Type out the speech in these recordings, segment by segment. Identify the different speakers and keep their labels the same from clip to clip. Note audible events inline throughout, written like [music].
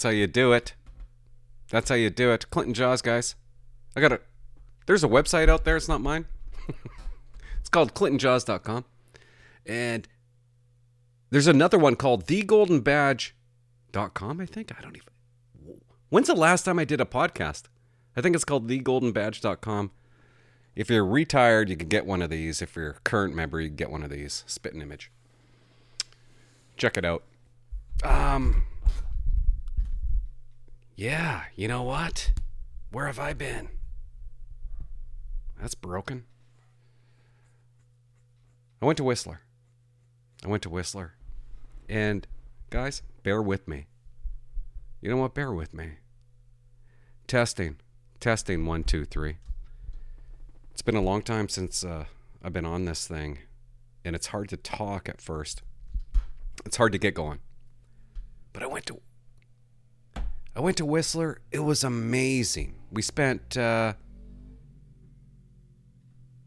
Speaker 1: That's how you do it. That's how you do it. Clinton Jaws, guys. I got a. There's a website out there. It's not mine. [laughs] it's called ClintonJaws.com, and there's another one called TheGoldenBadge.com. I think I don't even. When's the last time I did a podcast? I think it's called TheGoldenBadge.com. If you're retired, you can get one of these. If you're a current member, you can get one of these. Spitting image. Check it out. Um. Yeah, you know what? Where have I been? That's broken. I went to Whistler. I went to Whistler. And guys, bear with me. You know what? Bear with me. Testing. Testing one, two, three. It's been a long time since uh, I've been on this thing, and it's hard to talk at first. It's hard to get going. But I went to I went to Whistler. It was amazing. We spent uh,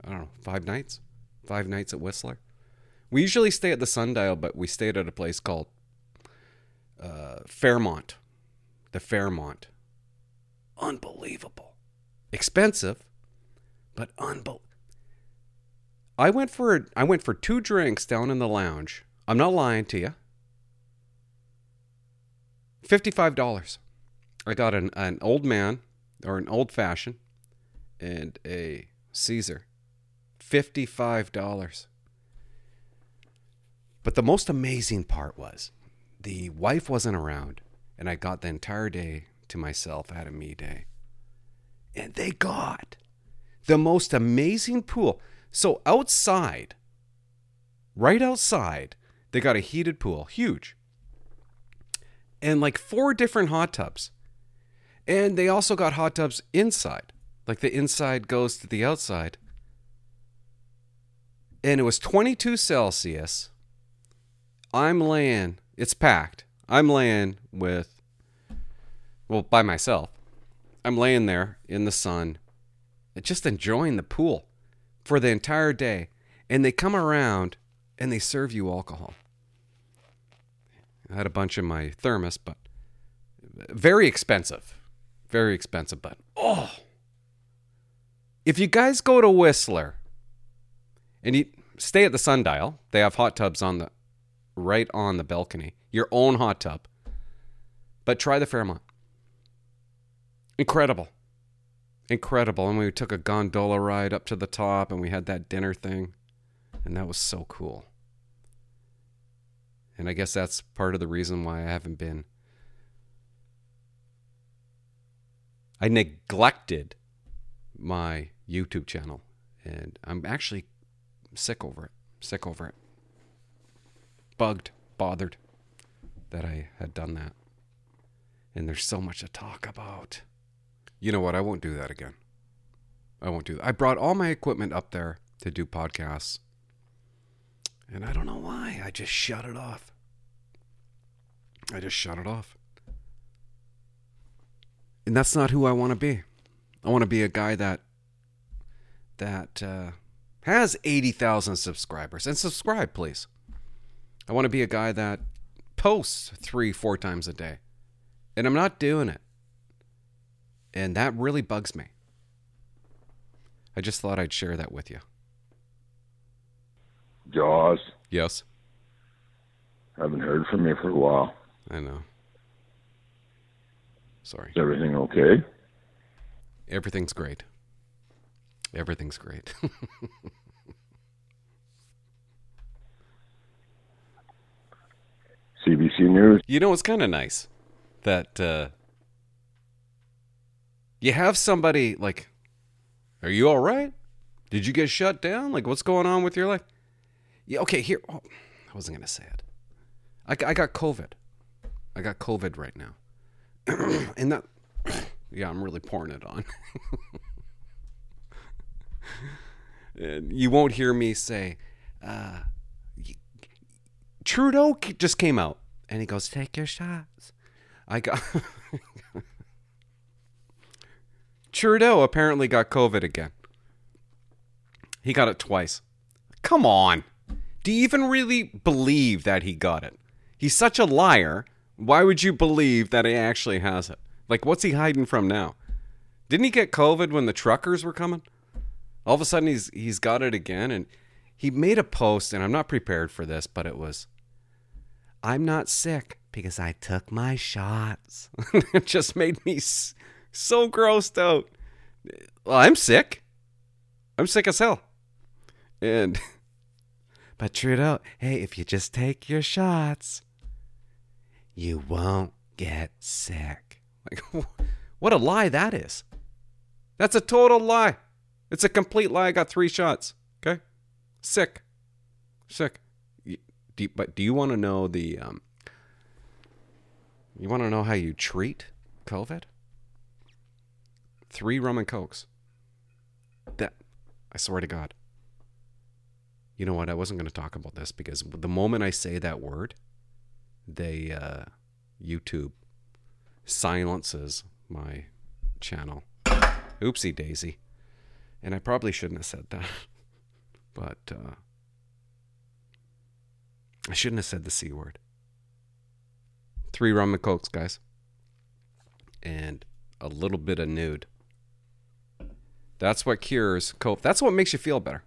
Speaker 1: I don't know five nights, five nights at Whistler. We usually stay at the Sundial, but we stayed at a place called uh, Fairmont, the Fairmont. Unbelievable, expensive, but unbelievable. I went for I went for two drinks down in the lounge. I'm not lying to you. Fifty-five dollars. I got an, an old man or an old fashioned and a Caesar. $55. But the most amazing part was the wife wasn't around, and I got the entire day to myself. I had a me day. And they got the most amazing pool. So outside, right outside, they got a heated pool, huge, and like four different hot tubs. And they also got hot tubs inside. Like the inside goes to the outside. And it was 22 Celsius. I'm laying, it's packed. I'm laying with, well, by myself. I'm laying there in the sun, just enjoying the pool for the entire day. And they come around and they serve you alcohol. I had a bunch in my thermos, but very expensive very expensive, but oh. If you guys go to Whistler and you stay at the Sundial, they have hot tubs on the right on the balcony. Your own hot tub. But try the Fairmont. Incredible. Incredible. And we took a gondola ride up to the top and we had that dinner thing. And that was so cool. And I guess that's part of the reason why I haven't been I neglected my YouTube channel, and I'm actually sick over it. Sick over it. Bugged, bothered that I had done that. And there's so much to talk about. You know what? I won't do that again. I won't do that. I brought all my equipment up there to do podcasts. And I don't know why. I just shut it off. I just shut it off. And that's not who I want to be. I want to be a guy that that uh, has 80,000 subscribers. And subscribe, please. I want to be a guy that posts three, four times a day. And I'm not doing it. And that really bugs me. I just thought I'd share that with you.
Speaker 2: Jaws.
Speaker 1: Yes.
Speaker 2: Haven't heard from you for a while.
Speaker 1: I know. Sorry.
Speaker 2: Is everything okay?
Speaker 1: Everything's great. Everything's great. [laughs]
Speaker 2: CBC News.
Speaker 1: You know, it's kind of nice that uh, you have somebody like, are you all right? Did you get shut down? Like, what's going on with your life? Yeah, okay, here. Oh, I wasn't going to say it. I, I got COVID. I got COVID right now. [clears throat] and that, [clears throat] yeah, I'm really pouring it on. [laughs] you won't hear me say, uh, Trudeau just came out and he goes, Take your shots. I got. [laughs] Trudeau apparently got COVID again. He got it twice. Come on. Do you even really believe that he got it? He's such a liar. Why would you believe that he actually has it? Like, what's he hiding from now? Didn't he get COVID when the truckers were coming? All of a sudden, he's he's got it again, and he made a post, and I'm not prepared for this, but it was, "I'm not sick because I took my shots." [laughs] it just made me so grossed out. Well, I'm sick. I'm sick as hell, and [laughs] but Trudeau, hey, if you just take your shots, you won't get sick. Like, [laughs] what a lie that is. That's a total lie. It's a complete lie. I got three shots. Okay, sick, sick. Do you, but do you want to know the? Um, you want to know how you treat COVID? Three rum and cokes. That, I swear to God. You know what? I wasn't going to talk about this because the moment I say that word, they uh, YouTube silences my channel. Oopsie daisy. And I probably shouldn't have said that. [laughs] But uh, I shouldn't have said the C word. Three rum and cokes, guys. And a little bit of nude. That's what cures COVID. That's what makes you feel better.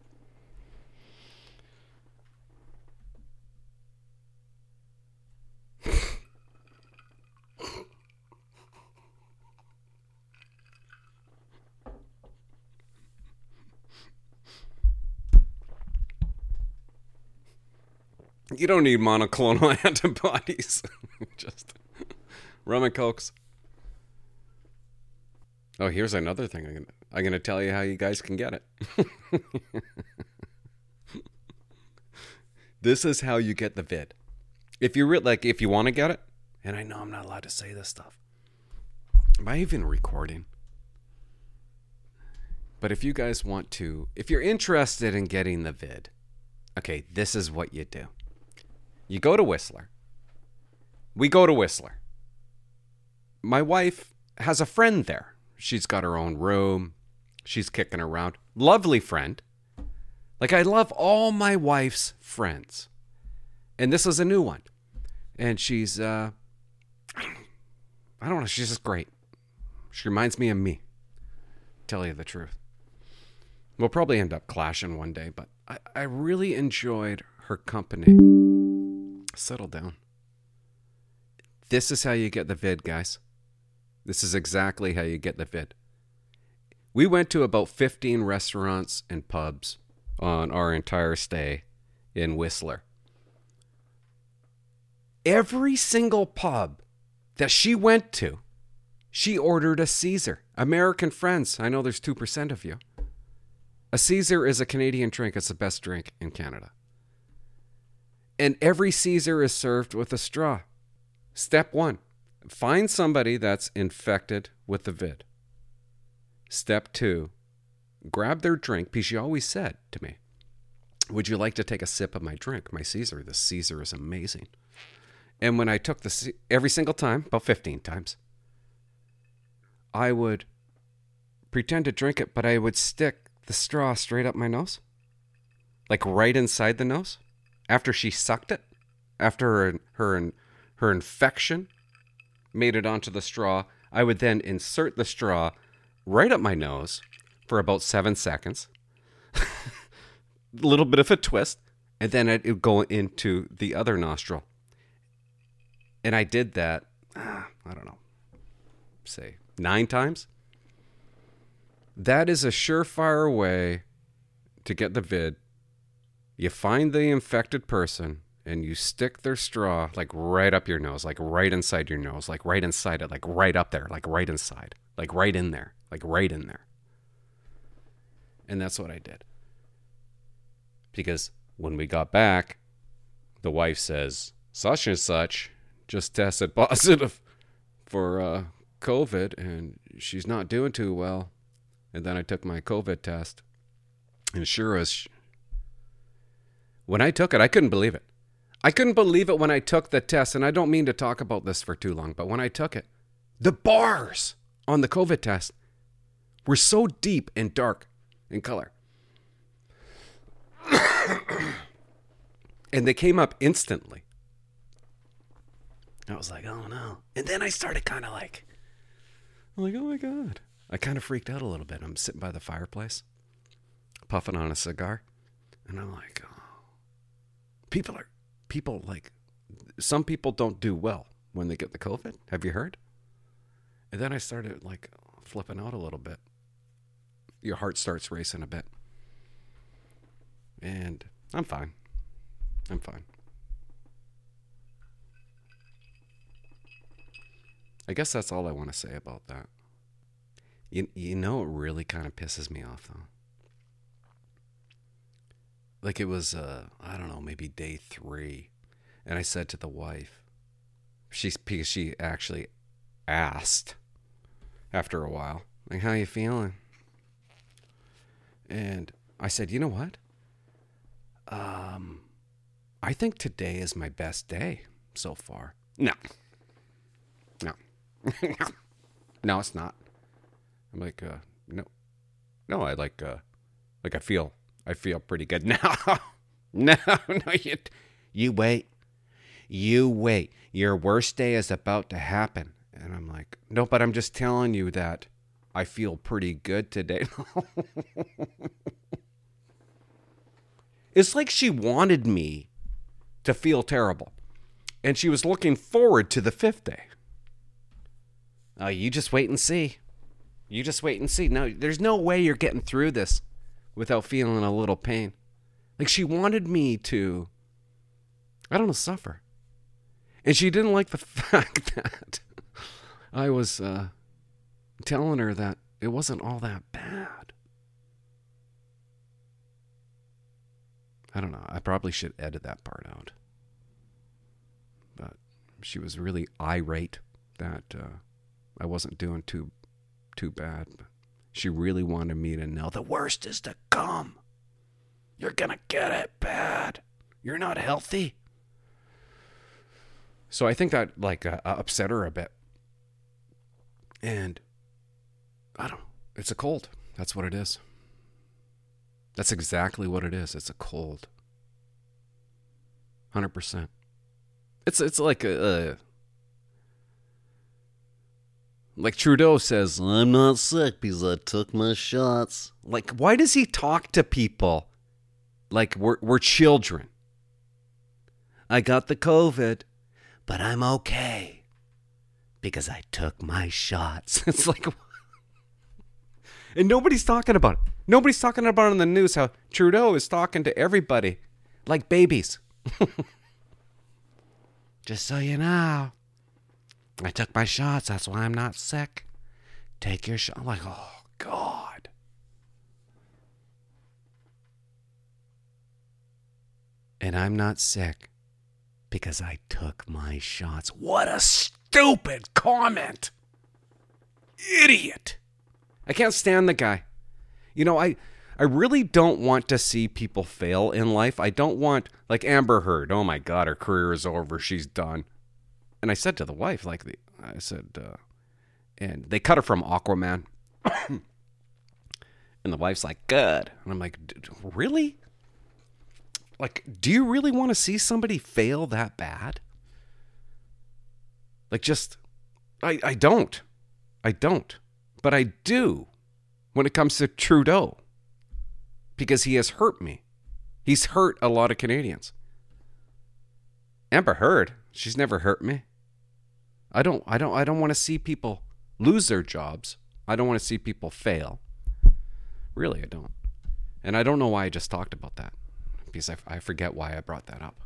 Speaker 1: You don't need monoclonal [laughs] antibodies. [laughs] Just rum and cokes. Oh, here's another thing. I'm gonna, I'm gonna tell you how you guys can get it. [laughs] this is how you get the vid. If you re- like, if you want to get it, and I know I'm not allowed to say this stuff. Am I even recording? But if you guys want to, if you're interested in getting the vid, okay, this is what you do. You go to Whistler. We go to Whistler. My wife has a friend there. She's got her own room. She's kicking around. Lovely friend. Like, I love all my wife's friends. And this is a new one. And she's, uh, I don't know, she's just great. She reminds me of me. Tell you the truth. We'll probably end up clashing one day, but I, I really enjoyed her company. Settle down. This is how you get the vid, guys. This is exactly how you get the vid. We went to about 15 restaurants and pubs on our entire stay in Whistler. Every single pub that she went to, she ordered a Caesar. American friends, I know there's 2% of you. A Caesar is a Canadian drink, it's the best drink in Canada. And every Caesar is served with a straw. Step one find somebody that's infected with the vid. Step two grab their drink because she always said to me, Would you like to take a sip of my drink, my Caesar? The Caesar is amazing. And when I took the every single time, about 15 times, I would pretend to drink it, but I would stick the straw straight up my nose, like right inside the nose after she sucked it, after her her her infection made it onto the straw, I would then insert the straw right up my nose for about seven seconds, a [laughs] little bit of a twist, and then it would go into the other nostril. And I did that, ah, I don't know, say nine times. That is a surefire way to get the vid you find the infected person and you stick their straw like right up your nose, like right inside your nose, like right inside it, like right up there, like right inside, like right in there, like right in there. And that's what I did. Because when we got back, the wife says, such and such just tested [laughs] positive for uh, COVID and she's not doing too well. And then I took my COVID test. And sure as when I took it, I couldn't believe it. I couldn't believe it when I took the test, and I don't mean to talk about this for too long, but when I took it, the bars on the COVID test were so deep and dark in color. [coughs] and they came up instantly. I was like, oh no. And then I started kind of like, I'm like, oh my God. I kind of freaked out a little bit. I'm sitting by the fireplace, puffing on a cigar. And I'm like, oh. People are, people like, some people don't do well when they get the COVID. Have you heard? And then I started like flipping out a little bit. Your heart starts racing a bit. And I'm fine. I'm fine. I guess that's all I want to say about that. You, you know, it really kind of pisses me off, though. Like it was, uh, I don't know, maybe day three. And I said to the wife, she's because she actually asked after a while, like, how you feeling? And I said, you know what? Um, I think today is my best day so far. No. No. [laughs] no, it's not. I'm like, uh, no. No, I like, uh, like I feel, I feel pretty good [laughs] now. no, no, you, you wait. You wait. Your worst day is about to happen. And I'm like, no, but I'm just telling you that I feel pretty good today. [laughs] it's like she wanted me to feel terrible. And she was looking forward to the fifth day. Oh, you just wait and see. You just wait and see. No, there's no way you're getting through this without feeling a little pain. Like she wanted me to, I don't know, suffer. And she didn't like the [laughs] fact that I was uh, telling her that it wasn't all that bad. I don't know. I probably should edit that part out. But she was really irate that uh, I wasn't doing too too bad. She really wanted me to know the worst is to come. You're gonna get it bad. You're not healthy. So I think that like uh, upset her a bit. And I don't. It's a cold. That's what it is. That's exactly what it is. It's a cold. 100%. It's it's like a, a like Trudeau says, I'm not sick because I took my shots. Like, why does he talk to people like we're, we're children? I got the COVID, but I'm okay because I took my shots. [laughs] It's like, [laughs] and nobody's talking about it. Nobody's talking about it on the news how Trudeau is talking to everybody like babies. [laughs] Just so you know. I took my shots. That's why I'm not sick. Take your shot. I'm like, oh, God. And I'm not sick because I took my shots. What a stupid comment. Idiot. I can't stand the guy. You know, I. I really don't want to see people fail in life. I don't want, like Amber Heard, oh my God, her career is over. She's done. And I said to the wife, like, the, I said, uh, and they cut her from Aquaman. [coughs] and the wife's like, good. And I'm like, really? Like, do you really want to see somebody fail that bad? Like, just, I, I don't. I don't. But I do when it comes to Trudeau because he has hurt me. He's hurt a lot of Canadians. Amber Heard, she's never hurt me. I don't I don't I don't want to see people lose their jobs. I don't want to see people fail. Really, I don't. And I don't know why I just talked about that because I, I forget why I brought that up.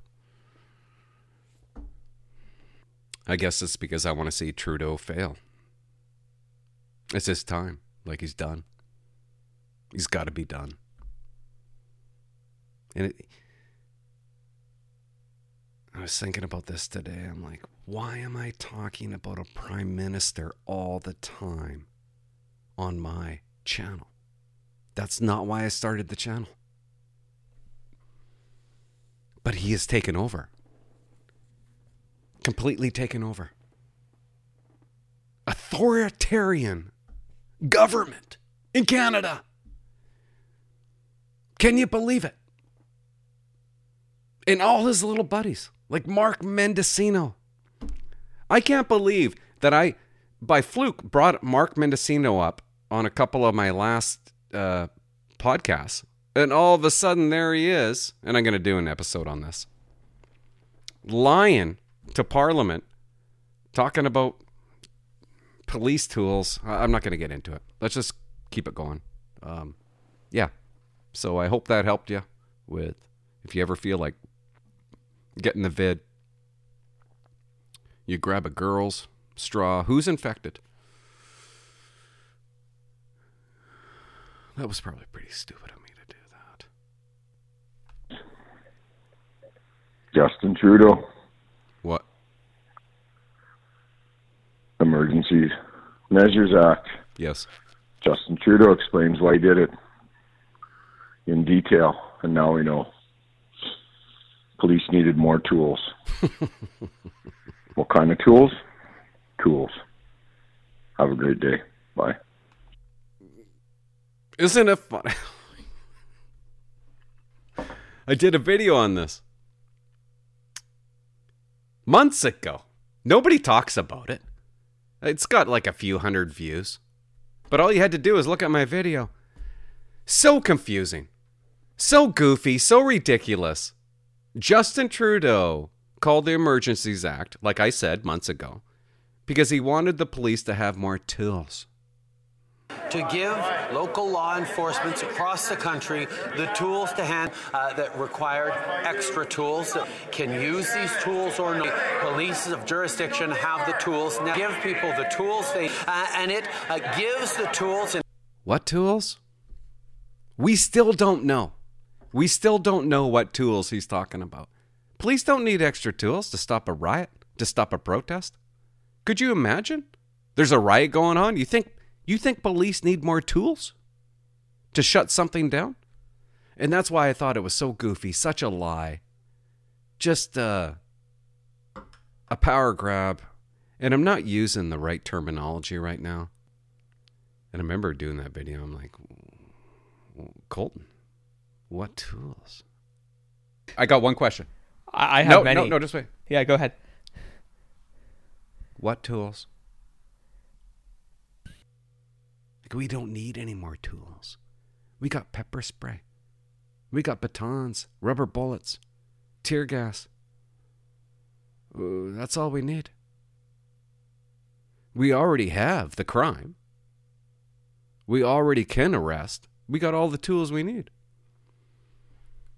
Speaker 1: I guess it's because I want to see Trudeau fail. It's his time. Like he's done. He's got to be done. And it, I was thinking about this today. I'm like, why am I talking about a prime minister all the time on my channel? That's not why I started the channel. But he has taken over. Completely taken over. Authoritarian government in Canada. Can you believe it? And all his little buddies, like Mark Mendicino. I can't believe that I, by fluke, brought Mark Mendicino up on a couple of my last uh, podcasts. And all of a sudden, there he is. And I'm going to do an episode on this. Lying to Parliament, talking about police tools. I'm not going to get into it. Let's just keep it going. Um, yeah. So I hope that helped you with if you ever feel like getting the vid, you grab a girl's straw. Who's infected? That was probably pretty stupid of me to do that.
Speaker 2: Justin Trudeau,
Speaker 1: What?
Speaker 2: Emergency Measures Act.
Speaker 1: Yes.
Speaker 2: Justin Trudeau explains why he did it in detail, and now we know. Police needed more tools. [laughs] what kind of tools? Tools. Have a great day. Bye.
Speaker 1: Isn't it funny? I did a video on this months ago. Nobody talks about it. It's got like a few hundred views. But all you had to do is look at my video. So confusing. So goofy. So ridiculous. Justin Trudeau called the Emergencies Act, like I said months ago, because he wanted the police to have more tools.
Speaker 3: to give local law enforcement across the country the tools to hand uh, that required extra tools that can use these tools or not. Police of jurisdiction have the tools. Now give people the tools they uh, and it uh, gives the tools and
Speaker 1: What tools? We still don't know. We still don't know what tools he's talking about. Police don't need extra tools to stop a riot, to stop a protest. Could you imagine? There's a riot going on. You think you think police need more tools to shut something down? And that's why I thought it was so goofy, such a lie. Just uh, a power grab. And I'm not using the right terminology right now. And I remember doing that video. I'm like, Colton, what tools? I got one question.
Speaker 4: I, I have
Speaker 1: No,
Speaker 4: many.
Speaker 1: no, no, just wait.
Speaker 4: Yeah, go ahead.
Speaker 1: What tools? Like, we don't need any more tools. We got pepper spray. We got batons, rubber bullets, tear gas. Uh, that's all we need. We already have the crime. We already can arrest. We got all the tools we need.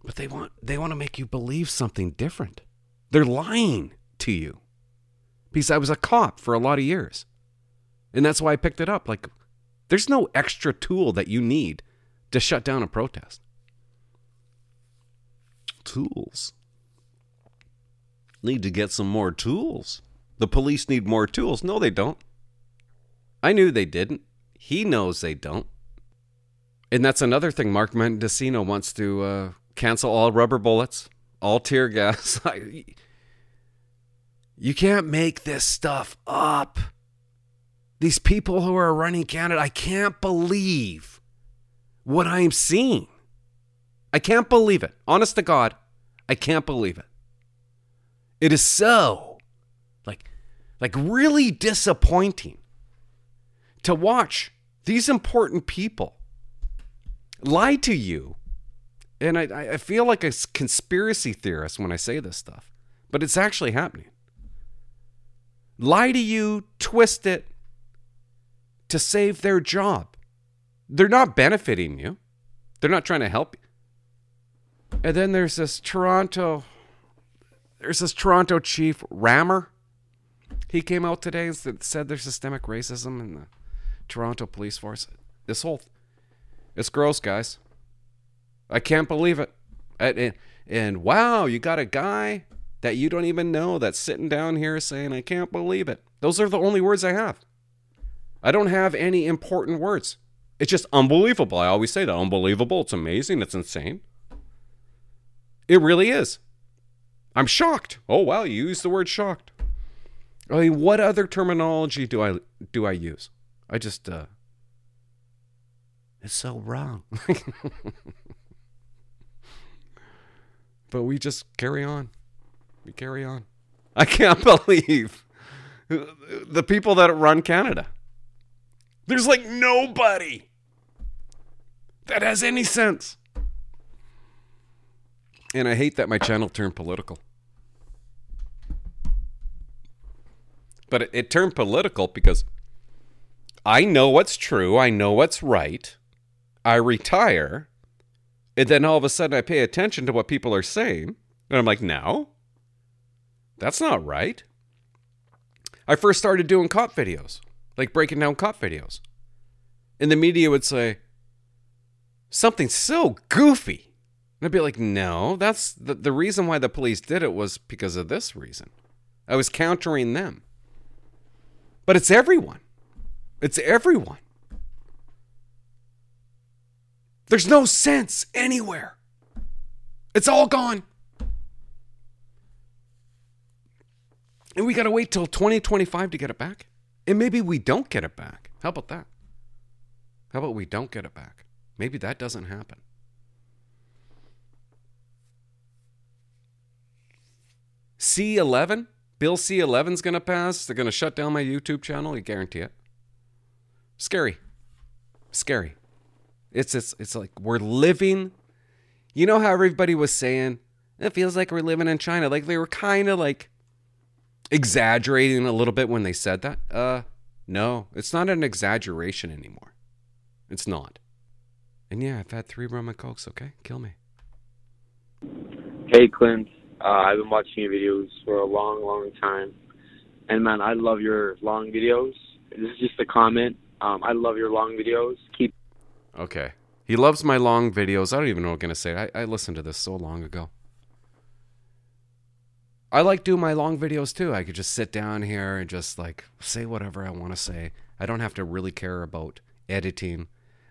Speaker 1: But they want they want to make you believe something different. They're lying to you. Because I was a cop for a lot of years. And that's why I picked it up. Like there's no extra tool that you need to shut down a protest. Tools. Need to get some more tools. The police need more tools. No, they don't. I knew they didn't. He knows they don't. And that's another thing. Mark Mendicino wants to uh, cancel all rubber bullets, all tear gas. [laughs] you can't make this stuff up. These people who are running Canada, I can't believe what I'm seeing. I can't believe it. Honest to God, I can't believe it. It is so like like really disappointing to watch these important people lie to you. And I, I feel like a conspiracy theorist when I say this stuff, but it's actually happening. Lie to you, twist it to save their job. They're not benefiting you, they're not trying to help you. And then there's this Toronto, there's this Toronto chief, Ramer. He came out today and said there's systemic racism in the Toronto police force. This whole, it's gross, guys. I can't believe it. And, and, wow, you got a guy that you don't even know that's sitting down here saying, I can't believe it. Those are the only words I have. I don't have any important words. It's just unbelievable. I always say that unbelievable. It's amazing. It's insane. It really is. I'm shocked. Oh wow, you used the word shocked. I mean, what other terminology do I do I use? I just uh it's so wrong. [laughs] but we just carry on. We carry on. I can't [laughs] believe the people that run Canada. There's like nobody that has any sense. And I hate that my channel turned political. But it, it turned political because I know what's true, I know what's right. I retire, and then all of a sudden I pay attention to what people are saying, and I'm like, no, that's not right. I first started doing cop videos, like breaking down cop videos. And the media would say, something so goofy. And I'd be like, no, that's the, the reason why the police did it was because of this reason. I was countering them. But it's everyone. It's everyone. There's no sense anywhere. It's all gone. And we got to wait till 2025 to get it back. And maybe we don't get it back. How about that? How about we don't get it back? Maybe that doesn't happen. C11? Bill C11's going to pass. They're going to shut down my YouTube channel. I guarantee it. Scary. Scary. It's, it's, it's like we're living. You know how everybody was saying, it feels like we're living in China? Like they were kind of like exaggerating a little bit when they said that. Uh, no, it's not an exaggeration anymore. It's not. And yeah, I've had three rum and cokes. Okay, kill me.
Speaker 4: Hey, Clint. Uh, I've been watching your videos for a long, long time, and man, I love your long videos. This is just a comment. Um, I love your long videos. Keep.
Speaker 1: Okay. He loves my long videos. I don't even know what I'm going to say. I, I listened to this so long ago. I like doing my long videos too. I could just sit down here and just like say whatever I want to say. I don't have to really care about editing.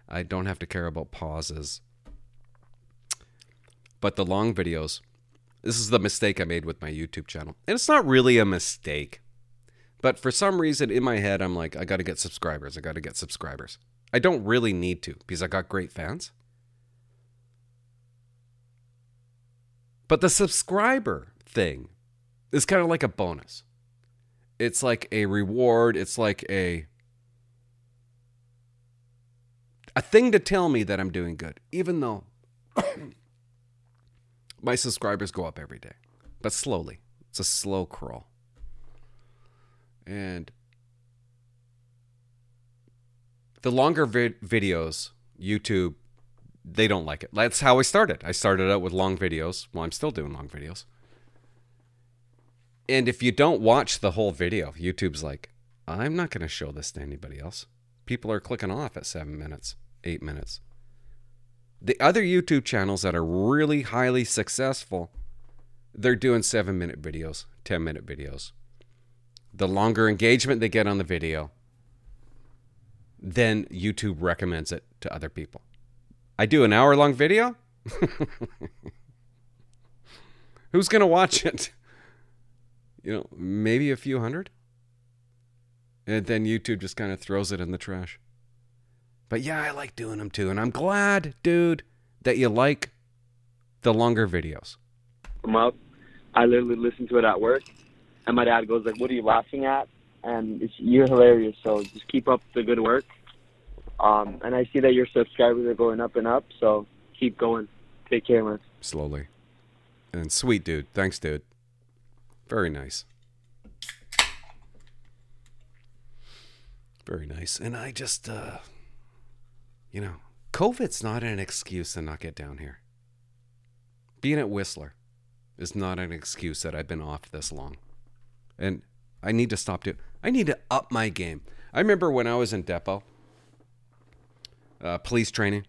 Speaker 1: I don't have to care about pauses. But the long videos, this is the mistake I made with my YouTube channel. And it's not really a mistake. But for some reason in my head, I'm like, I got to get subscribers. I got to get subscribers. I don't really need to because I got great fans. But the subscriber thing is kind of like a bonus. It's like a reward. It's like a a thing to tell me that I'm doing good, even though [coughs] my subscribers go up every day, but slowly. It's a slow crawl. And the longer vi- videos, YouTube, they don't like it. That's how I started. I started out with long videos. Well, I'm still doing long videos. And if you don't watch the whole video, YouTube's like, I'm not going to show this to anybody else. People are clicking off at seven minutes, eight minutes. The other YouTube channels that are really highly successful, they're doing seven minute videos, 10 minute videos. The longer engagement they get on the video, then YouTube recommends it to other people. I do an hour long video. [laughs] Who's going to watch it? [laughs] You know, maybe a few hundred. And then YouTube just kind of throws it in the trash. But yeah, I like doing them too. And I'm glad, dude, that you like the longer videos.
Speaker 4: Them up. I literally listen to it at work, and my dad goes like, "What are you laughing at?" And you're hilarious. So just keep up the good work. Um, and I see that your subscribers are going up and up. So keep going. Take care, man.
Speaker 1: Slowly. And sweet, dude. Thanks, dude. Very nice. Very nice. And I just, uh, you know, COVID's not an excuse to not get down here. Being at Whistler is not an excuse that I've been off this long. And I need to stop doing I need to up my game. I remember when I was in depot, uh, police training,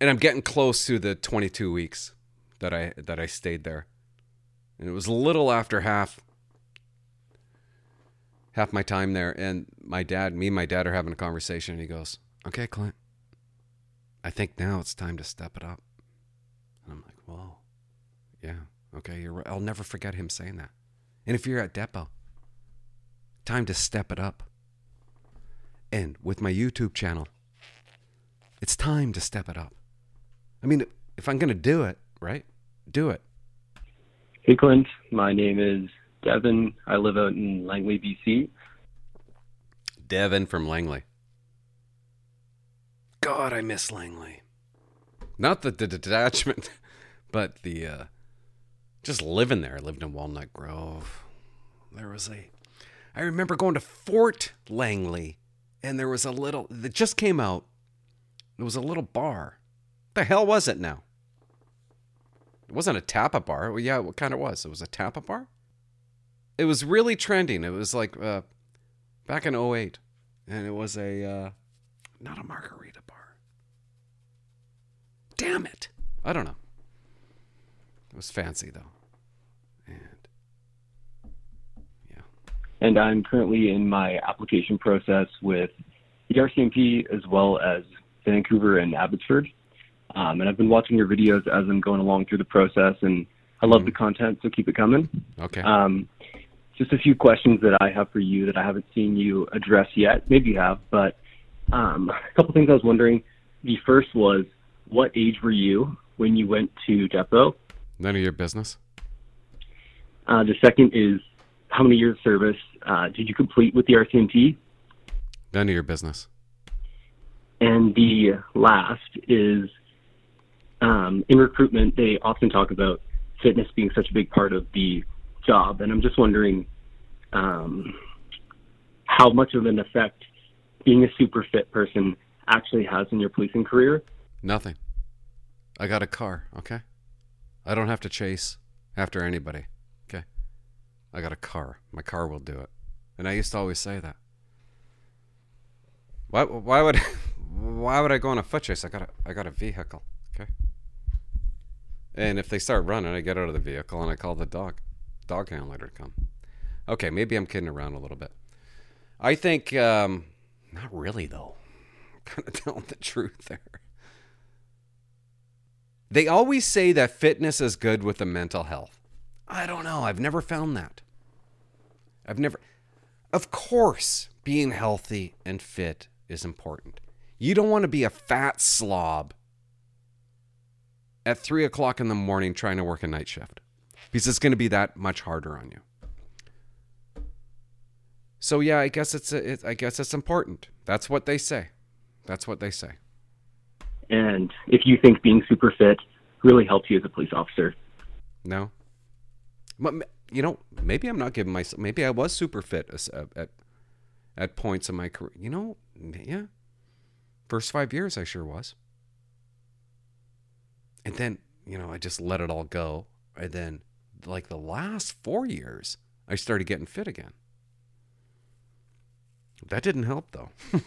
Speaker 1: and I'm getting close to the 22 weeks that I that I stayed there, and it was a little after half half my time there, and my dad, me and my dad are having a conversation, and he goes, "Okay, Clint, I think now it's time to step it up." And I'm like, "Whoa, yeah, okay, you're right. I'll never forget him saying that." And if you're at depot, time to step it up. And with my YouTube channel, it's time to step it up. I mean, if I'm going to do it, right? Do it.
Speaker 4: Hey, Clint. My name is
Speaker 5: Devin. I live out in Langley, BC.
Speaker 1: Devin from Langley. God, I miss Langley. Not the, the detachment, [laughs] but the uh, just living there. I lived in Walnut Grove. There was a. I remember going to Fort Langley, and there was a little that just came out. It was a little bar. The hell was it now? It wasn't a tapa bar. Well, yeah, what kind of was? It was a tapa bar. It was really trending. It was like uh, back in 08. and it was a uh, not a margarita bar. Damn it! I don't know. It was fancy though, and yeah.
Speaker 5: And I'm currently in my application process with the RCMP as well as Vancouver and Abbotsford. Um, and I've been watching your videos as I'm going along through the process, and I love the content, so keep it coming.
Speaker 1: Okay.
Speaker 5: Um, just a few questions that I have for you that I haven't seen you address yet. Maybe you have, but um, a couple things I was wondering. The first was, what age were you when you went to Depot?
Speaker 1: None of your business.
Speaker 5: Uh, the second is, how many years of service uh, did you complete with the RCMP?
Speaker 1: None of your business.
Speaker 5: And the last is, um, in recruitment, they often talk about fitness being such a big part of the job, and I'm just wondering um, how much of an effect being a super fit person actually has in your policing career.
Speaker 1: Nothing. I got a car, okay? I don't have to chase after anybody, okay? I got a car. My car will do it. And I used to always say that. Why why would [laughs] why would I go on a foot chase? I got a I got a vehicle, okay? And if they start running, I get out of the vehicle and I call the dog dog handler to come. Okay, maybe I'm kidding around a little bit. I think um not really though. [laughs] kind of telling the truth there. They always say that fitness is good with the mental health. I don't know. I've never found that. I've never. Of course, being healthy and fit is important. You don't want to be a fat slob at three o'clock in the morning trying to work a night shift because it's going to be that much harder on you. So yeah, I guess it's a, it, I guess it's important. That's what they say. That's what they say.
Speaker 5: And if you think being super fit really helps you as a police officer,
Speaker 1: No. You know, maybe I'm not giving myself. Maybe I was super fit uh, at at points in my career. You know, yeah. First five years, I sure was. And then, you know, I just let it all go. And then, like the last four years, I started getting fit again. That didn't help, though. [laughs]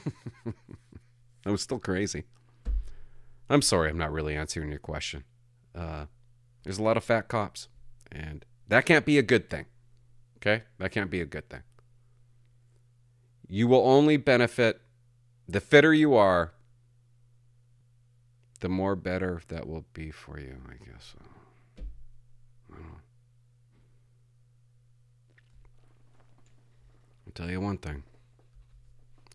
Speaker 1: I was still crazy. I'm sorry, I'm not really answering your question. Uh, there's a lot of fat cops, and that can't be a good thing. Okay? That can't be a good thing. You will only benefit the fitter you are, the more better that will be for you, I guess. I. I'll tell you one thing.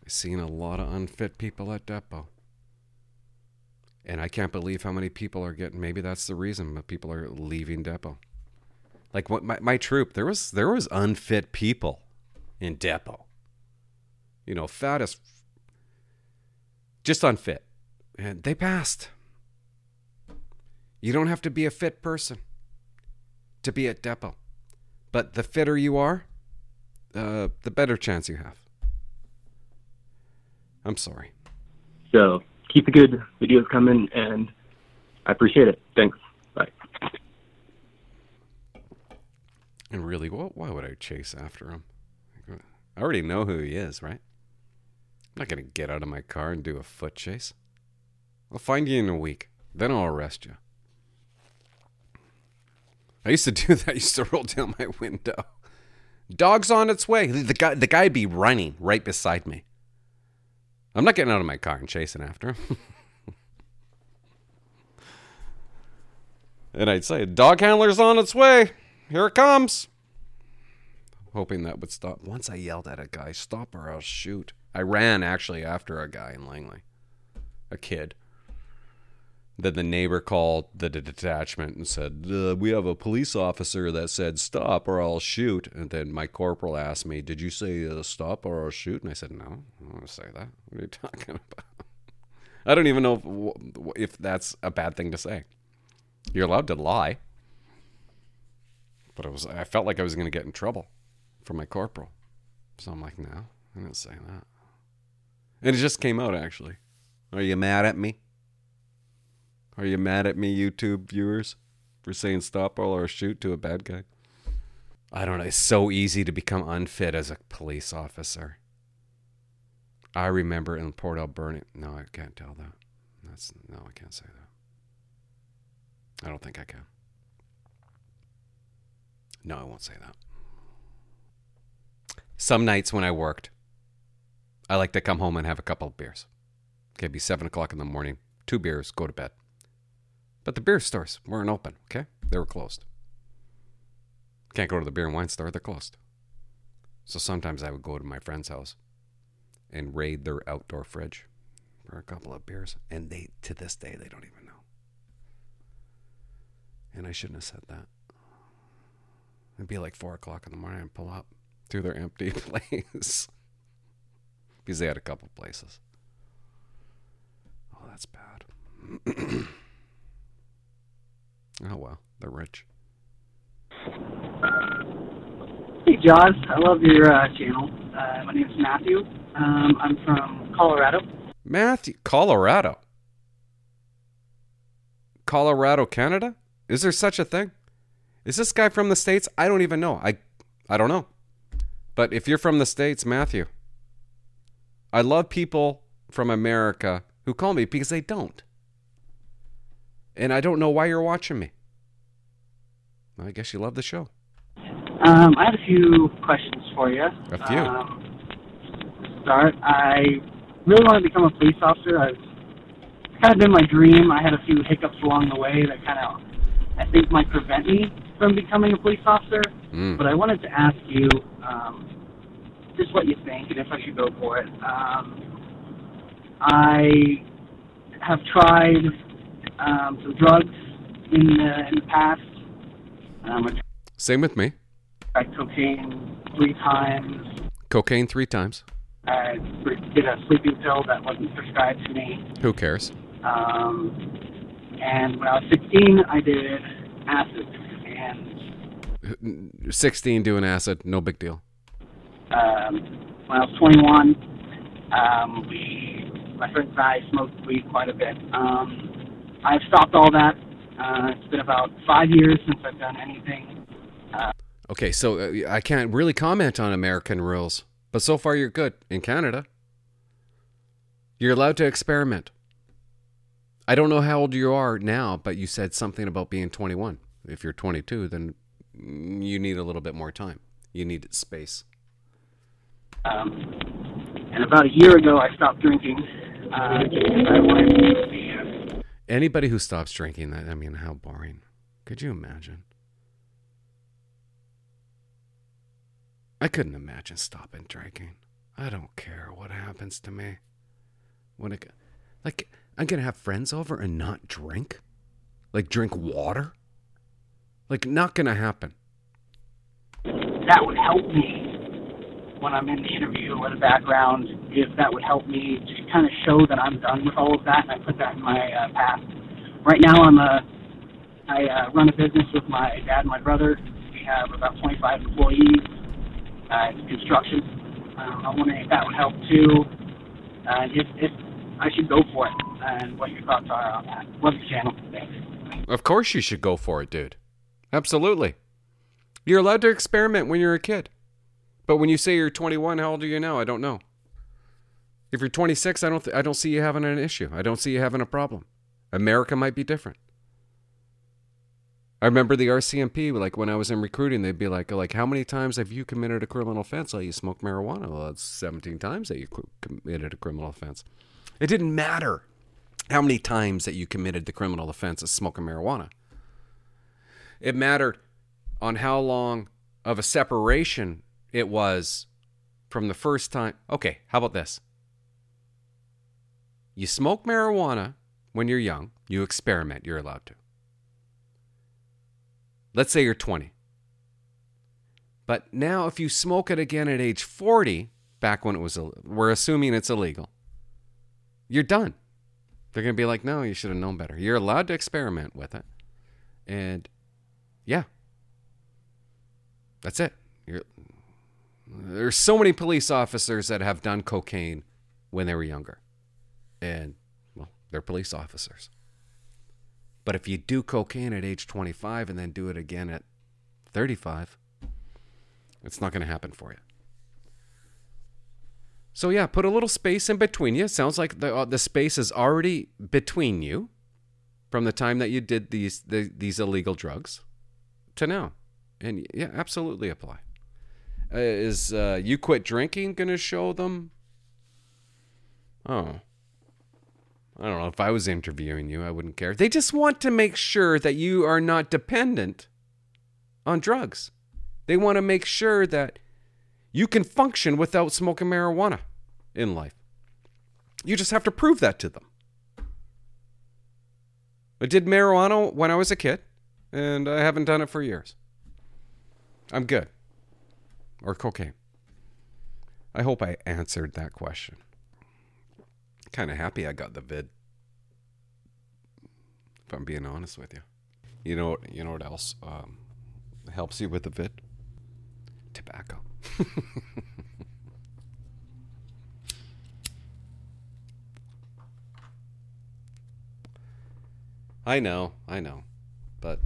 Speaker 1: I've seen a lot of unfit people at Depot. And I can't believe how many people are getting. Maybe that's the reason that people are leaving Depot. Like what my, my troop, there was there was unfit people in Depot. You know, fat as just unfit, and they passed. You don't have to be a fit person to be at Depot, but the fitter you are, uh, the better chance you have. I'm sorry.
Speaker 5: so keep the good videos coming, and I appreciate it. Thanks. Bye.
Speaker 1: And really, wh- why would I chase after him? I already know who he is, right? I'm not going to get out of my car and do a foot chase. I'll find you in a week. Then I'll arrest you. I used to [laughs] do that. I used to roll down my window. Dog's on its way. The guy, the guy'd be running right beside me. I'm not getting out of my car and chasing after him. [laughs] and I'd say, "Dog handler's on its way. Here it comes." Hoping that would stop. Once I yelled at a guy, "Stop or I'll shoot." I ran actually after a guy in Langley, a kid. Then the neighbor called the d- detachment and said, uh, "We have a police officer that said stop or I'll shoot." And then my corporal asked me, "Did you say uh, stop or I'll shoot?" And I said, "No, I don't want to say that. What are you [laughs] talking about?" I don't even know if, if that's a bad thing to say. You're allowed to lie, but it was. I felt like I was going to get in trouble for my corporal, so I'm like, "No, I didn't say that." And it just came out actually. Are you mad at me? Are you mad at me, YouTube viewers, for saying stop all or shoot to a bad guy? I don't know. It's so easy to become unfit as a police officer. I remember in Port Alberni. No, I can't tell that. That's no, I can't say that. I don't think I can. No, I won't say that. Some nights when I worked, I like to come home and have a couple of beers. Okay, it'd be seven o'clock in the morning, two beers, go to bed. But the beer stores weren't open, okay? They were closed. Can't go to the beer and wine store, they're closed. So sometimes I would go to my friend's house and raid their outdoor fridge for a couple of beers. And they, to this day, they don't even know. And I shouldn't have said that. It'd be like four o'clock in the morning and pull up to their empty [laughs] place because they had a couple places. Oh, that's bad. [clears throat] oh well, they're rich.
Speaker 6: Hey, Jaws. I love your uh, channel. Uh, my name's Matthew. Um, I'm from Colorado.
Speaker 1: Matthew, Colorado. Colorado, Canada? Is there such a thing? Is this guy from the states? I don't even know. I I don't know. But if you're from the states, Matthew, I love people from America who call me because they don't. And I don't know why you're watching me. I guess you love the show.
Speaker 6: Um, I have a few questions for you.
Speaker 1: A few.
Speaker 6: Um, start, I really want to become a police officer. I've it's kind of been my dream. I had a few hiccups along the way that kind of, I think, might prevent me from becoming a police officer.
Speaker 1: Mm.
Speaker 6: But I wanted to ask you um, just what you think and if I should go for it. Um, I have tried um, some drugs in the, in the past. Um,
Speaker 1: Same with me.
Speaker 6: tried cocaine three times.
Speaker 1: Cocaine three times.
Speaker 6: I did a sleeping pill that wasn't prescribed to me.
Speaker 1: Who cares?
Speaker 6: Um, and when I was 16, I did acid. And
Speaker 1: 16 doing acid, no big deal.
Speaker 6: um, when I was 21, um, we, my friends and I smoked weed quite a bit. Um, I've stopped all that. Uh, it's been about five years since I've done anything.
Speaker 1: Okay, so uh, I can't really comment on American rules, but so far you're good. In Canada, you're allowed to experiment. I don't know how old you are now, but you said something about being 21. If you're 22, then you need a little bit more time. You need space.
Speaker 6: Um, and about a year ago, I stopped drinking. Uh, I wanted to be
Speaker 1: Anybody who stops drinking, that I mean, how boring. Could you imagine? I couldn't imagine stopping drinking. I don't care what happens to me. When it, like, I'm gonna have friends over and not drink, like drink water. Like, not gonna happen.
Speaker 6: that would help me when I'm in the interview or the background, if that would help me to kind of show that I'm done with all of that and I put that in my uh, past. Right now, I'm a, I uh, run a business with my dad and my brother. We have about 25 employees. Uh, it's construction. Um, I'm wondering if that would help too, uh, if, if I should go for it, and what your thoughts are on that. Love your channel. Thanks.
Speaker 1: Of course, you should go for it, dude. Absolutely. You're allowed to experiment when you're a kid. But when you say you're 21, how old are you now? I don't know. If you're 26, I don't th- I don't see you having an issue. I don't see you having a problem. America might be different. I remember the RCMP, like when I was in recruiting, they'd be like, like, how many times have you committed a criminal offense? Oh, you smoked marijuana. Well, that's 17 times that you co- committed a criminal offense. It didn't matter how many times that you committed the criminal offense of smoking marijuana. It mattered on how long of a separation it was from the first time. Okay, how about this? You smoke marijuana when you're young, you experiment, you're allowed to. Let's say you're 20. But now, if you smoke it again at age 40, back when it was, we're assuming it's illegal, you're done. They're going to be like, no, you should have known better. You're allowed to experiment with it. And yeah, that's it. You're, there's so many police officers that have done cocaine when they were younger. And, well, they're police officers. But if you do cocaine at age 25 and then do it again at 35, it's not going to happen for you. So yeah, put a little space in between you. It sounds like the uh, the space is already between you from the time that you did these the, these illegal drugs to now, and yeah, absolutely apply. Uh, is uh, you quit drinking going to show them? Oh, I don't know. If I was interviewing you, I wouldn't care. They just want to make sure that you are not dependent on drugs. They want to make sure that you can function without smoking marijuana in life. You just have to prove that to them. I did marijuana when I was a kid, and I haven't done it for years. I'm good. Or cocaine. I hope I answered that question. Kind of happy I got the vid. If I'm being honest with you. You know, you know what else um, helps you with the vid? Tobacco. [laughs] I know, I know. But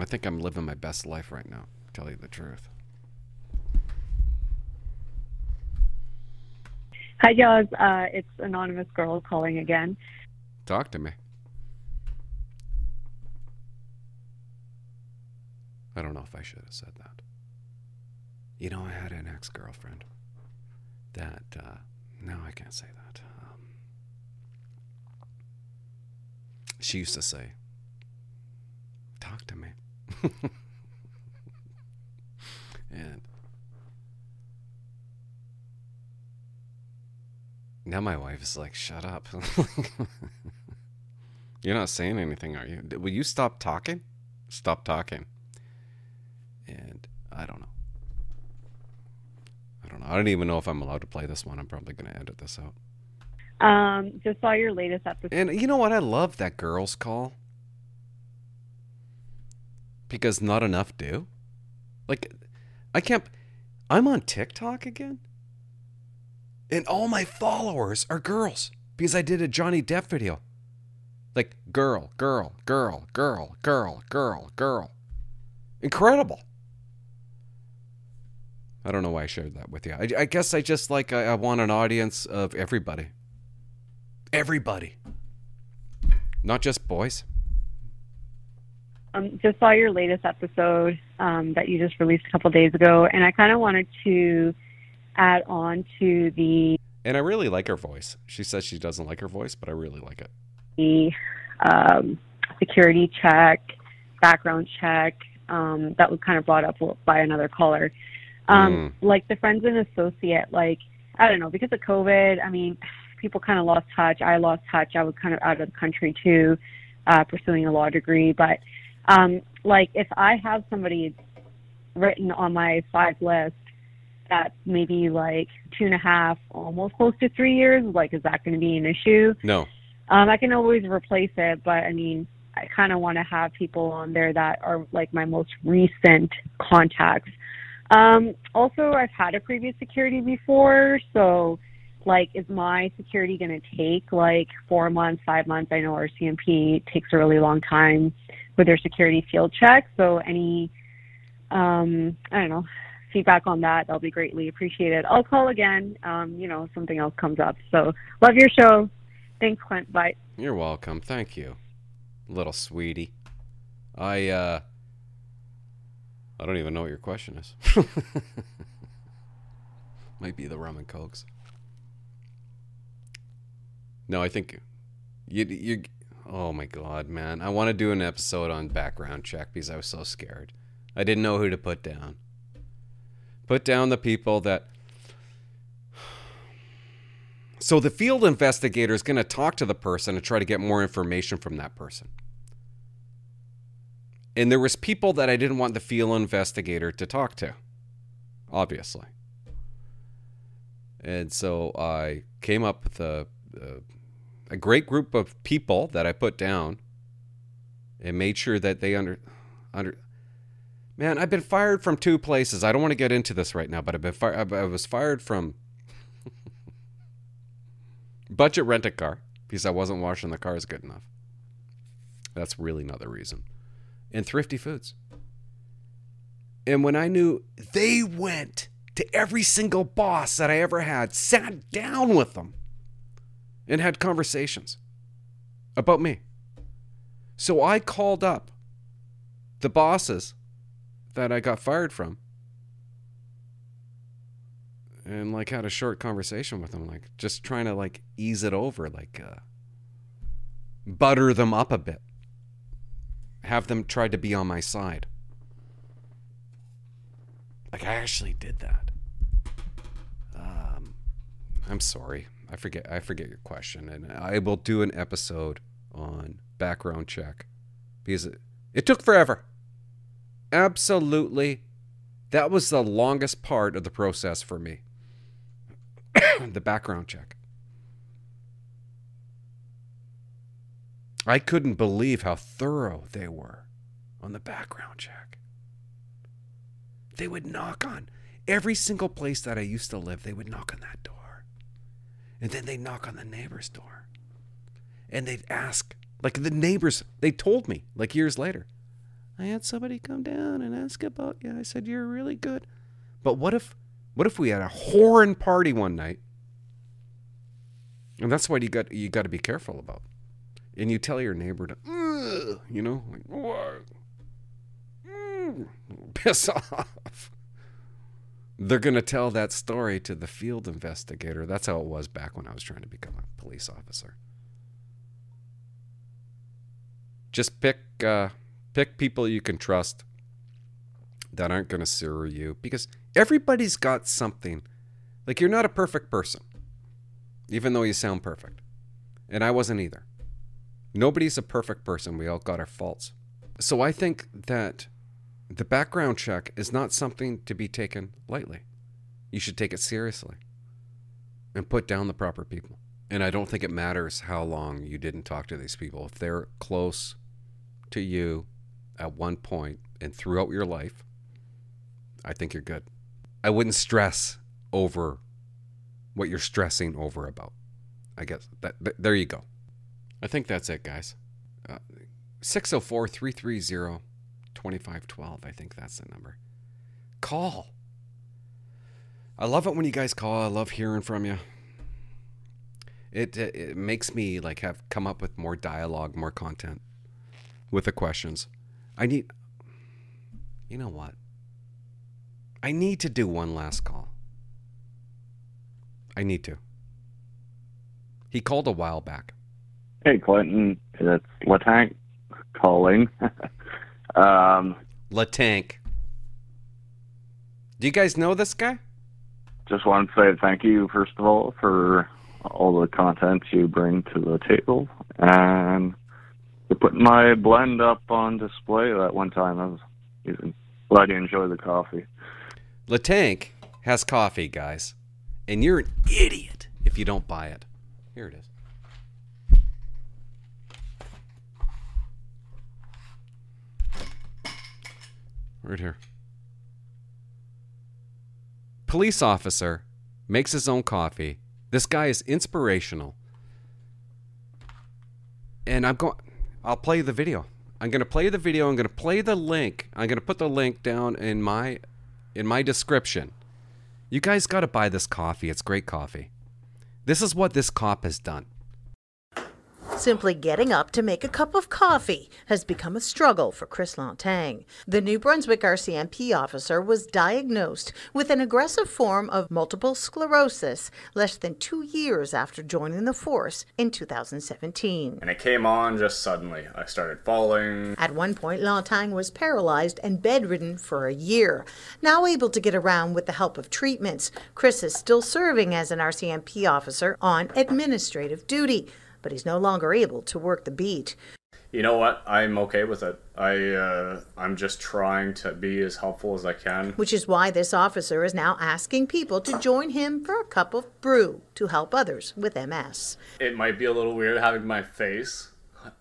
Speaker 1: I think I'm living my best life right now, to tell you the truth.
Speaker 7: Hi, Jaws. Uh, it's anonymous girl calling again.
Speaker 1: Talk to me. I don't know if I should have said that. You know, I had an ex girlfriend that, uh, no, I can't say that. Um, she used to say, Talk to me. [laughs] and now my wife is like, Shut up. [laughs] You're not saying anything, are you? Will you stop talking? Stop talking. And I don't know. I don't know. I don't even know if I'm allowed to play this one. I'm probably going to edit this out.
Speaker 7: Um, just saw your latest episode.
Speaker 1: And you know what? I love that girls call. Because not enough do. Like, I can't. I'm on TikTok again. And all my followers are girls. Because I did a Johnny Depp video. Like, girl, girl, girl, girl, girl, girl, girl. Incredible. I don't know why I shared that with you. I, I guess I just like, I, I want an audience of everybody. Everybody. Not just boys.
Speaker 7: Um, just saw your latest episode um, that you just released a couple days ago, and I kind of wanted to add on to the
Speaker 1: And I really like her voice. She says she doesn't like her voice, but I really like it.
Speaker 7: the um, security check, background check um, that was kind of brought up by another caller. Um, Like the friends and associate, like I don't know, because of COVID. I mean, people kind of lost touch. I lost touch. I was kind of out of the country too, uh, pursuing a law degree. But um, like if I have somebody written on my five list that's maybe like two and a half, almost close to three years, like is that going to be an issue?
Speaker 1: No.
Speaker 7: Um, I can always replace it, but I mean, I kind of want to have people on there that are like my most recent contacts. Um, also, I've had a previous security before, so like, is my security going to take like four months, five months? I know our CMP takes a really long time with their security field check. So any, um, I don't know, feedback on that, that'll be greatly appreciated. I'll call again. Um, you know, if something else comes up. So love your show. Thanks, Clint. Bye.
Speaker 1: You're welcome. Thank you. Little sweetie. I uh I don't even know what your question is. [laughs] Might be the rum and cokes. No, I think you you oh my god, man. I want to do an episode on background check because I was so scared. I didn't know who to put down. Put down the people that So the field investigator is going to talk to the person and try to get more information from that person. And there was people that I didn't want the field investigator to talk to, obviously. And so I came up with a, a, uh, a great group of people that I put down and made sure that they under under Man, I've been fired from two places. I don't want to get into this right now, but I've been fired I was fired from budget rent a car because I wasn't washing the cars good enough. That's really not the reason. And thrifty foods. And when I knew they went to every single boss that I ever had, sat down with them, and had conversations about me. So I called up the bosses that I got fired from and like had a short conversation with them like just trying to like ease it over like uh, butter them up a bit. Have them try to be on my side. Like i actually did that. Um, i'm sorry i forget i forget your question and i will do an episode on background check because it, it took forever absolutely that was the longest part of the process for me [coughs] the background check. I couldn't believe how thorough they were on the background check. They would knock on every single place that I used to live, they would knock on that door. And then they'd knock on the neighbor's door. And they'd ask, like the neighbors, they told me, like years later, I had somebody come down and ask about you. I said, You're really good. But what if what if we had a horn party one night? And that's what you got you got to be careful about. And you tell your neighbor to, you know, like. Mm, [laughs] piss off. They're going to tell that story to the field investigator. That's how it was back when I was trying to become a police officer. Just pick uh, pick people you can trust that aren't going to sue you because everybody's got something. Like you're not a perfect person, even though you sound perfect. And I wasn't either. Nobody's a perfect person. We all got our faults. So I think that the background check is not something to be taken lightly. You should take it seriously and put down the proper people. And I don't think it matters how long you didn't talk to these people. If they're close to you at one point and throughout your life, I think you're good. I wouldn't stress over what you're stressing over about. I guess that, th- there you go. I think that's it, guys. Uh, 604 330 2512. I think that's the number. Call. I love it when you guys call. I love hearing from you. It, it, it makes me like have come up with more dialogue, more content with the questions. I need You know what? I need to do one last call. I need to. He called a while back.
Speaker 8: Hey, Clinton. It's Latank calling. [laughs] um,
Speaker 1: Latank. Do you guys know this guy?
Speaker 8: Just want to say thank you, first of all, for all the content you bring to the table. And for putting my blend up on display that one time. I was using. Glad you enjoy the coffee.
Speaker 1: Latank has coffee, guys. And you're an idiot if you don't buy it. Here it is. Right here. Police officer makes his own coffee. This guy is inspirational. And I'm going I'll play the video. I'm going to play the video. I'm going to play the link. I'm going to put the link down in my in my description. You guys got to buy this coffee. It's great coffee. This is what this cop has done.
Speaker 9: Simply getting up to make a cup of coffee has become a struggle for Chris Lantang. The New Brunswick RCMP officer was diagnosed with an aggressive form of multiple sclerosis less than two years after joining the force in 2017.
Speaker 10: And it came on just suddenly. I started falling.
Speaker 9: At one point, Lantang was paralyzed and bedridden for a year. Now able to get around with the help of treatments, Chris is still serving as an RCMP officer on administrative duty but he's no longer able to work the beat.
Speaker 10: You know what? I'm okay with it. I uh, I'm just trying to be as helpful as I can.
Speaker 9: Which is why this officer is now asking people to join him for a cup of brew to help others with MS.
Speaker 10: It might be a little weird having my face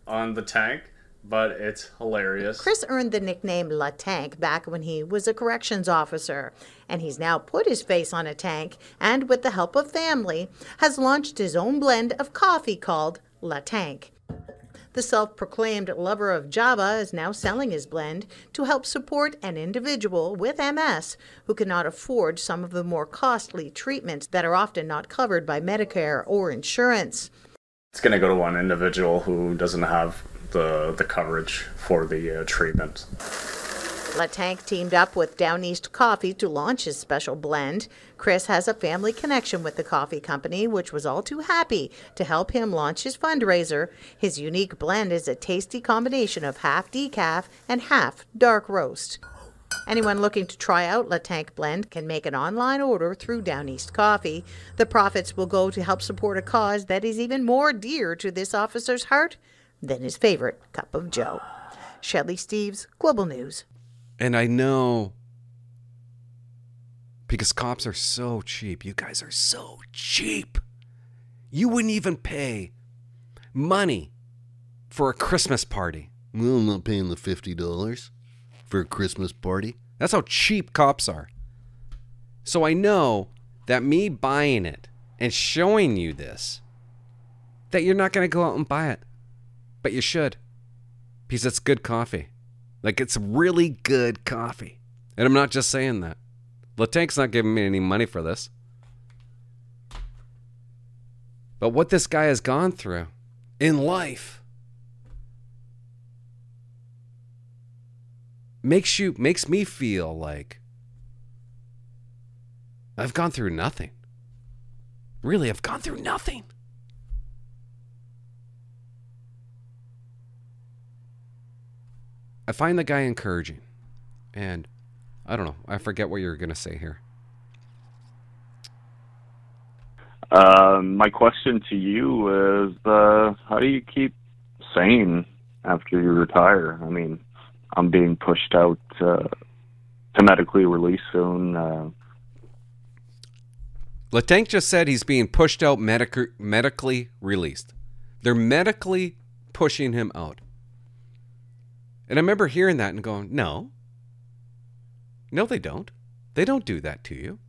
Speaker 10: on the tank, but it's hilarious.
Speaker 9: Chris earned the nickname La Tank back when he was a corrections officer, and he's now put his face on a tank and, with the help of family, has launched his own blend of coffee called La Tank. The self proclaimed lover of Java is now selling his blend to help support an individual with MS who cannot afford some of the more costly treatments that are often not covered by Medicare or insurance.
Speaker 10: It's going to go to one individual who doesn't have the the coverage for the uh, treatment.
Speaker 9: Tank teamed up with Down East Coffee to launch his special blend. Chris has a family connection with the coffee company, which was all too happy to help him launch his fundraiser. His unique blend is a tasty combination of half decaf and half dark roast. Anyone looking to try out La Tank Blend can make an online order through Down East Coffee. The profits will go to help support a cause that is even more dear to this officer's heart than his favorite cup of joe. Shelley Steeves, Global News.
Speaker 1: And I know because cops are so cheap. You guys are so cheap. You wouldn't even pay money for a Christmas party.
Speaker 11: Well, I'm not paying the $50 for a Christmas party.
Speaker 1: That's how cheap cops are. So I know that me buying it and showing you this, that you're not going to go out and buy it. But you should. Because it's good coffee. Like it's really good coffee. And I'm not just saying that. Latank's not giving me any money for this. But what this guy has gone through in life makes you makes me feel like I've gone through nothing. Really, I've gone through nothing. I find the guy encouraging. And I don't know. I forget what you're going to say here.
Speaker 8: Uh, my question to you is uh, how do you keep sane after you retire? I mean, I'm being pushed out uh, to medically release soon. Uh,
Speaker 1: Latank just said he's being pushed out medic- medically released. They're medically pushing him out. And I remember hearing that and going, no. No, they don't. They don't do that to you.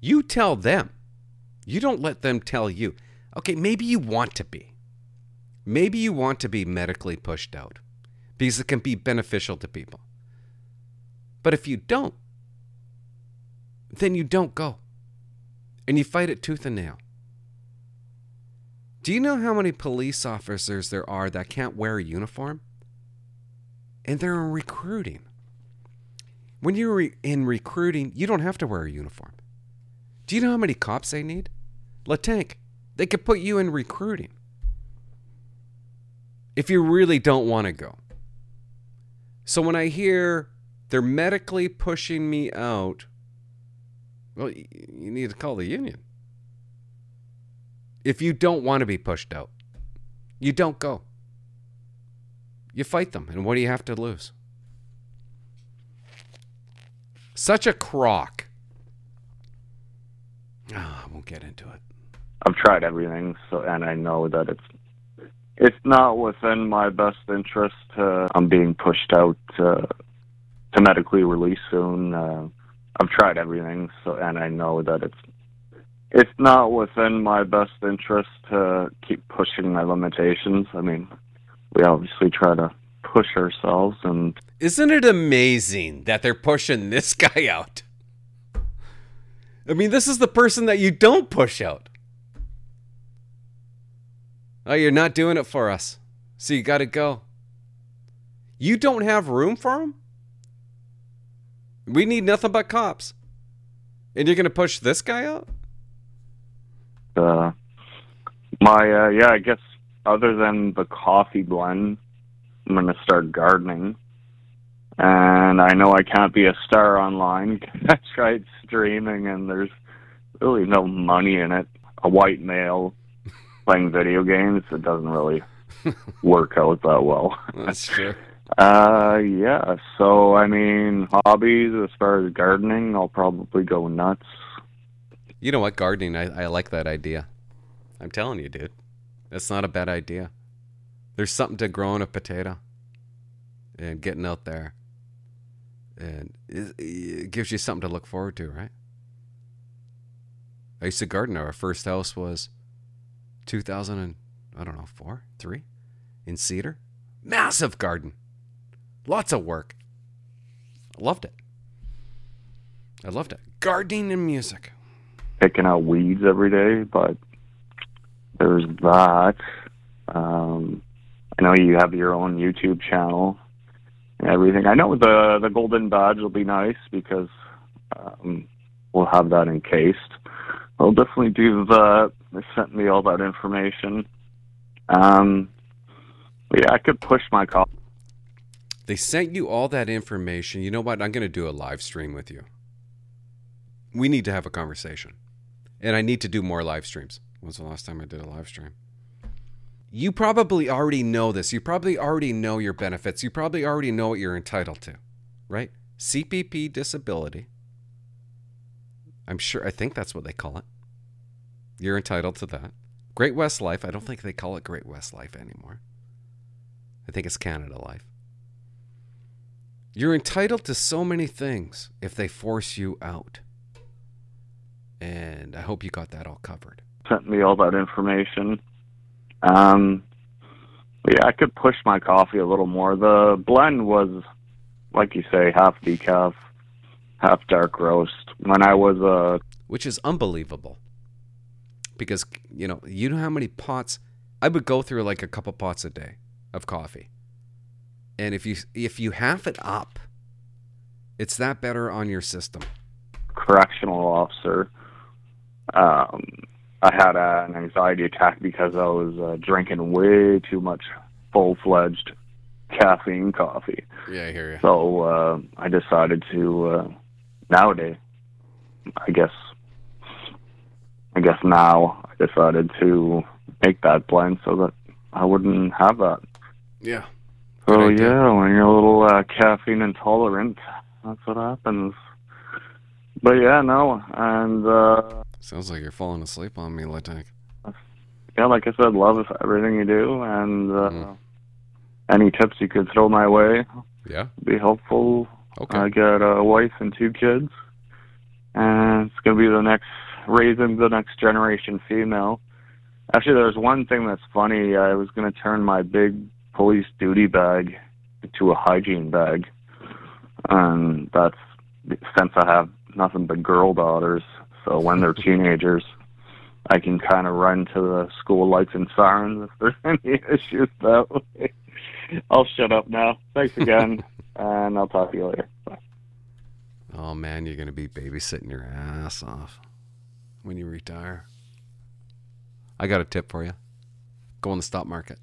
Speaker 1: You tell them. You don't let them tell you. Okay, maybe you want to be. Maybe you want to be medically pushed out because it can be beneficial to people. But if you don't, then you don't go. And you fight it tooth and nail. Do you know how many police officers there are that can't wear a uniform? And they're in recruiting. When you're in recruiting, you don't have to wear a uniform. Do you know how many cops they need? Latank, they could put you in recruiting if you really don't want to go. So when I hear they're medically pushing me out, well, you need to call the union. If you don't want to be pushed out, you don't go. You fight them, and what do you have to lose? Such a crock. Oh, I won't get into it.
Speaker 8: I've tried everything, so and I know that it's it's not within my best interest. Uh, I'm being pushed out uh, to medically release soon. Uh, I've tried everything, so and I know that it's it's not within my best interest to keep pushing my limitations. I mean, we obviously try to push ourselves and
Speaker 1: isn't it amazing that they're pushing this [laughs] guy out i mean this is the person that you don't push out Oh, you're not doing it for us. So you got to go. You don't have room for him We need nothing but cops. And you're going to push this guy out?
Speaker 8: Uh, my uh, yeah, I guess other than the coffee blend, I'm gonna start gardening. And I know I can't be a star online. [laughs] I tried streaming, and there's really no money in it. A white male playing video games, it doesn't really [laughs] work out that well.
Speaker 1: That's true. [laughs]
Speaker 8: Uh, yeah. So I mean, hobbies as far as gardening, I'll probably go nuts.
Speaker 1: You know what? Gardening, I, I like that idea. I'm telling you, dude. That's not a bad idea. There's something to growing a potato and getting out there. And it, gives you something to look forward to, right? I used to garden. Our first house was 2000 and, I don't know, four, three in Cedar. Massive garden. Lots of work. I loved it. I loved it. Gardening and music.
Speaker 8: Picking out weeds every day, but there's that. Um, I know you have your own YouTube channel and everything. I know the the golden badge will be nice because um, we'll have that encased. I'll definitely do that. They sent me all that information. Um, yeah, I could push my call.
Speaker 1: They sent you all that information. You know what? I'm going to do a live stream with you. We need to have a conversation. And I need to do more live streams. When's the last time I did a live stream? You probably already know this. You probably already know your benefits. You probably already know what you're entitled to, right? CPP disability. I'm sure, I think that's what they call it. You're entitled to that. Great West Life. I don't think they call it Great West Life anymore. I think it's Canada Life. You're entitled to so many things if they force you out. And I hope you got that all covered.
Speaker 8: Sent me all that information. Um, yeah, I could push my coffee a little more. The blend was, like you say, half decaf, half dark roast. When I was a
Speaker 1: which is unbelievable. Because you know, you know how many pots I would go through like a couple pots a day of coffee. And if you if you half it up, it's that better on your system.
Speaker 8: correctional officer, um, I had a, an anxiety attack because I was uh, drinking way too much full fledged caffeine coffee.
Speaker 1: Yeah, I hear you.
Speaker 8: So uh, I decided to uh, nowadays, I guess, I guess now I decided to make that blend so that I wouldn't have that.
Speaker 1: Yeah.
Speaker 8: So yeah, when you're a little uh, caffeine intolerant, that's what happens. But yeah, no, and uh,
Speaker 1: Sounds like you're falling asleep on me, Latank.
Speaker 8: yeah, like I said, love everything you do, and uh, any tips you could throw my way,
Speaker 1: Yeah.
Speaker 8: be helpful.
Speaker 1: Okay.
Speaker 8: I got a wife and two kids, and it's gonna be the next raising the next generation female. Actually, there's one thing that's funny. I was gonna turn my big police duty bag into a hygiene bag, and that's since I have nothing but girl daughters. So when they're teenagers, I can kind of run to the school lights and sirens if there's [laughs] any issues that way. I'll shut up now. Thanks again, [laughs] and I'll talk to you later. Bye.
Speaker 1: Oh man, you're gonna be babysitting your ass off when you retire. I got a tip for you. Go on the stock market.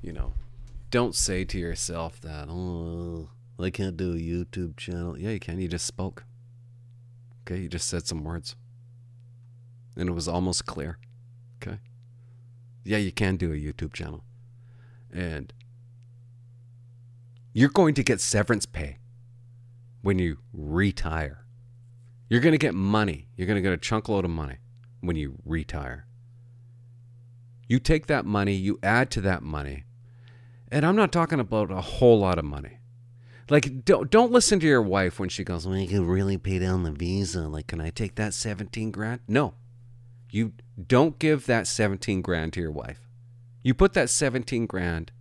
Speaker 1: You know, don't say to yourself that, oh, I can't do a YouTube channel. Yeah, you can. You just spoke. Okay, you just said some words. And it was almost clear. Okay. Yeah, you can do a YouTube channel. And you're going to get severance pay when you retire. You're going to get money. You're going to get a chunk load of money when you retire. You take that money, you add to that money. And I'm not talking about a whole lot of money. Like don't don't listen to your wife when she goes, "Well, you can really pay down the visa. Like, can I take that 17 grand?" No. You don't give that 17 grand to your wife. You put that 17 grand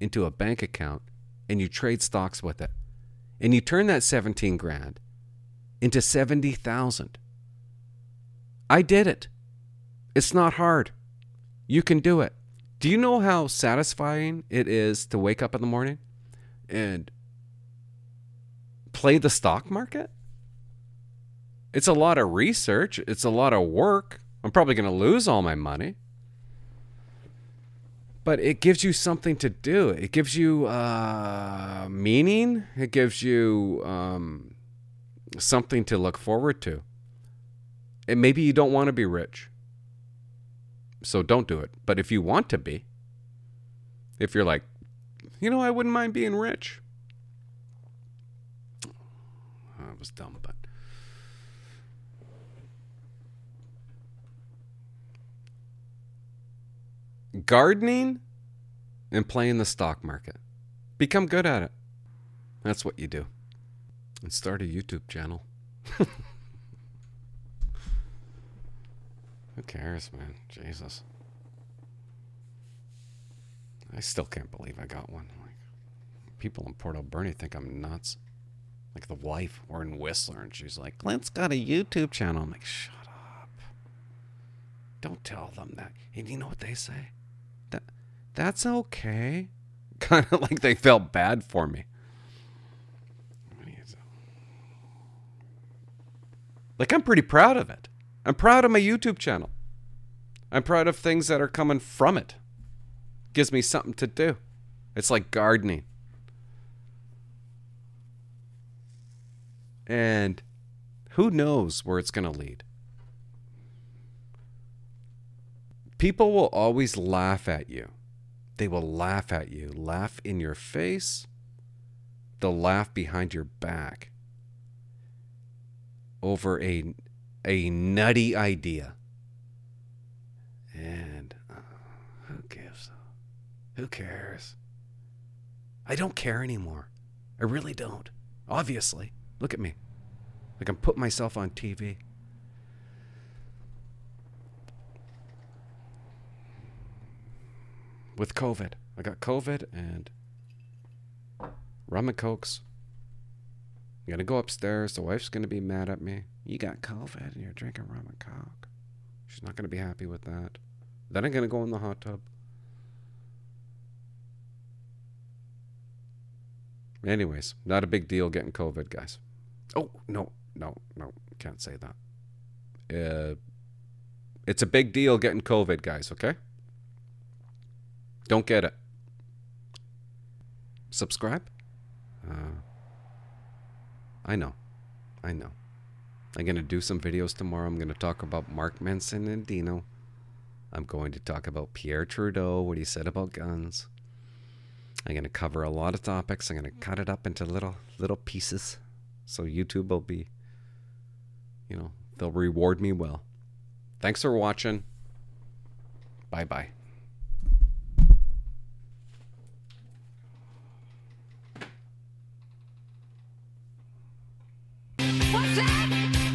Speaker 1: into a bank account and you trade stocks with it. And you turn that 17 grand into 70,000. I did it. It's not hard. You can do it. Do you know how satisfying it is to wake up in the morning and play the stock market? It's a lot of research, it's a lot of work. I'm probably going to lose all my money. But it gives you something to do. It gives you uh, meaning. It gives you um, something to look forward to. And maybe you don't want to be rich. So don't do it. But if you want to be, if you're like, you know, I wouldn't mind being rich. That was dumb, but. Gardening and playing the stock market. Become good at it. That's what you do. And start a YouTube channel. [laughs] Who cares, man? Jesus. I still can't believe I got one. Like, people in Port Alberni think I'm nuts. Like the wife, we're in Whistler, and she's like, Clint's got a YouTube channel. I'm like, shut up. Don't tell them that. And you know what they say? That that's okay. [laughs] Kind of like they felt bad for me. Like I'm pretty proud of it. I'm proud of my YouTube channel. I'm proud of things that are coming from it. Gives me something to do. It's like gardening. And who knows where it's going to lead? People will always laugh at you. They will laugh at you, laugh in your face. They'll laugh behind your back over a a nutty idea. And uh, who gives? Who cares? I don't care anymore. I really don't. Obviously. Look at me. Like I'm putting myself on TV. With COVID. I got COVID and rum and cokes. I'm gonna go upstairs. The wife's gonna be mad at me. You got COVID and you're drinking rum and coke. She's not gonna be happy with that. Then I'm gonna go in the hot tub. Anyways, not a big deal getting COVID, guys. Oh no, no, no, can't say that. Uh, it's a big deal getting COVID, guys. Okay. Don't get it. Subscribe. Uh, I know. I know. I'm to do some videos tomorrow. I'm to talk about Marco Mendicino. I'm going to talk about Pierre Trudeau, what he said about guns. I'm going to cover a lot of topics. I'm going to cut it up into little little pieces so YouTube will be you know, they'll reward me well. Thanks for watching. Bye-bye.